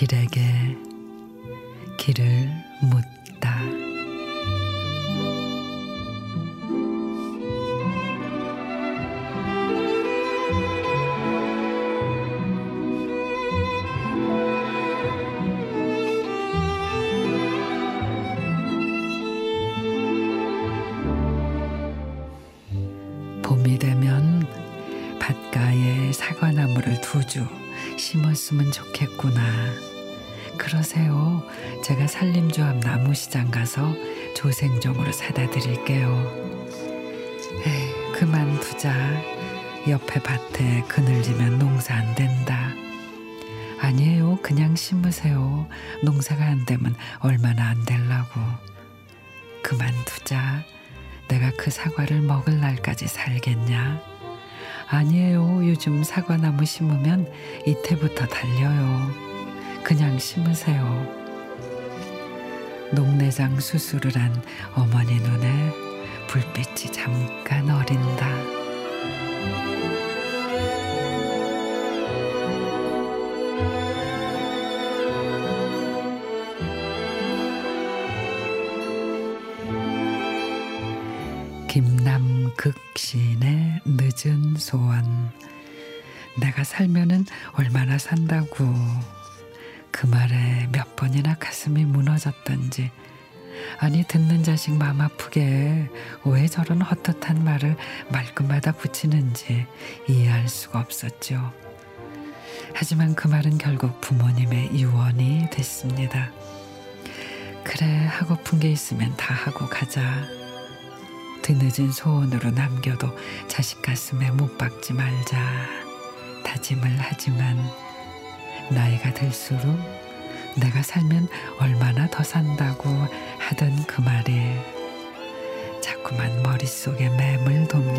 길에게 길을 묻다. 봄이 되면 밭가에 사과나무를 두 주 심었으면 좋겠구나. 그러세요. 제가 산림조합 나무시장 가서 조생종으로 사다 드릴게요. 에이, 그만 두자. 옆에 밭에 그늘지면 농사 안 된다. 아니에요. 그냥 심으세요. 농사가 안 되면 얼마나 안 될라고. 그만 두자. 내가 그 사과를 먹을 날까지 살겠냐? 아니에요. 요즘 사과나무 심으면 이태부터 달려요. 그냥 심으세요. 녹내장 수술을 한 어머니 눈에 불빛이 잠깐 어린다. 김남극신의 늦은 소원. 내가 살면은 얼마나 산다고. 그 말에 몇 번이나 가슴이 무너졌던지. 아니 듣는 자식 마음 아프게 왜 저런 헛헛한 말을 말끝마다 붙이는지 이해할 수가 없었죠. 하지만 그 말은 결국 부모님의 유언이 됐습니다. 그래 하고픈 게 있으면 다 하고 가자. 뒤늦은 소원으로 남겨도 자식 가슴에 못 박지 말자 다짐을 하지만 나이가 들수록 내가 살면 얼마나 더 산다고 하던 그 말이 자꾸만 머릿속에 맴을 돕니다.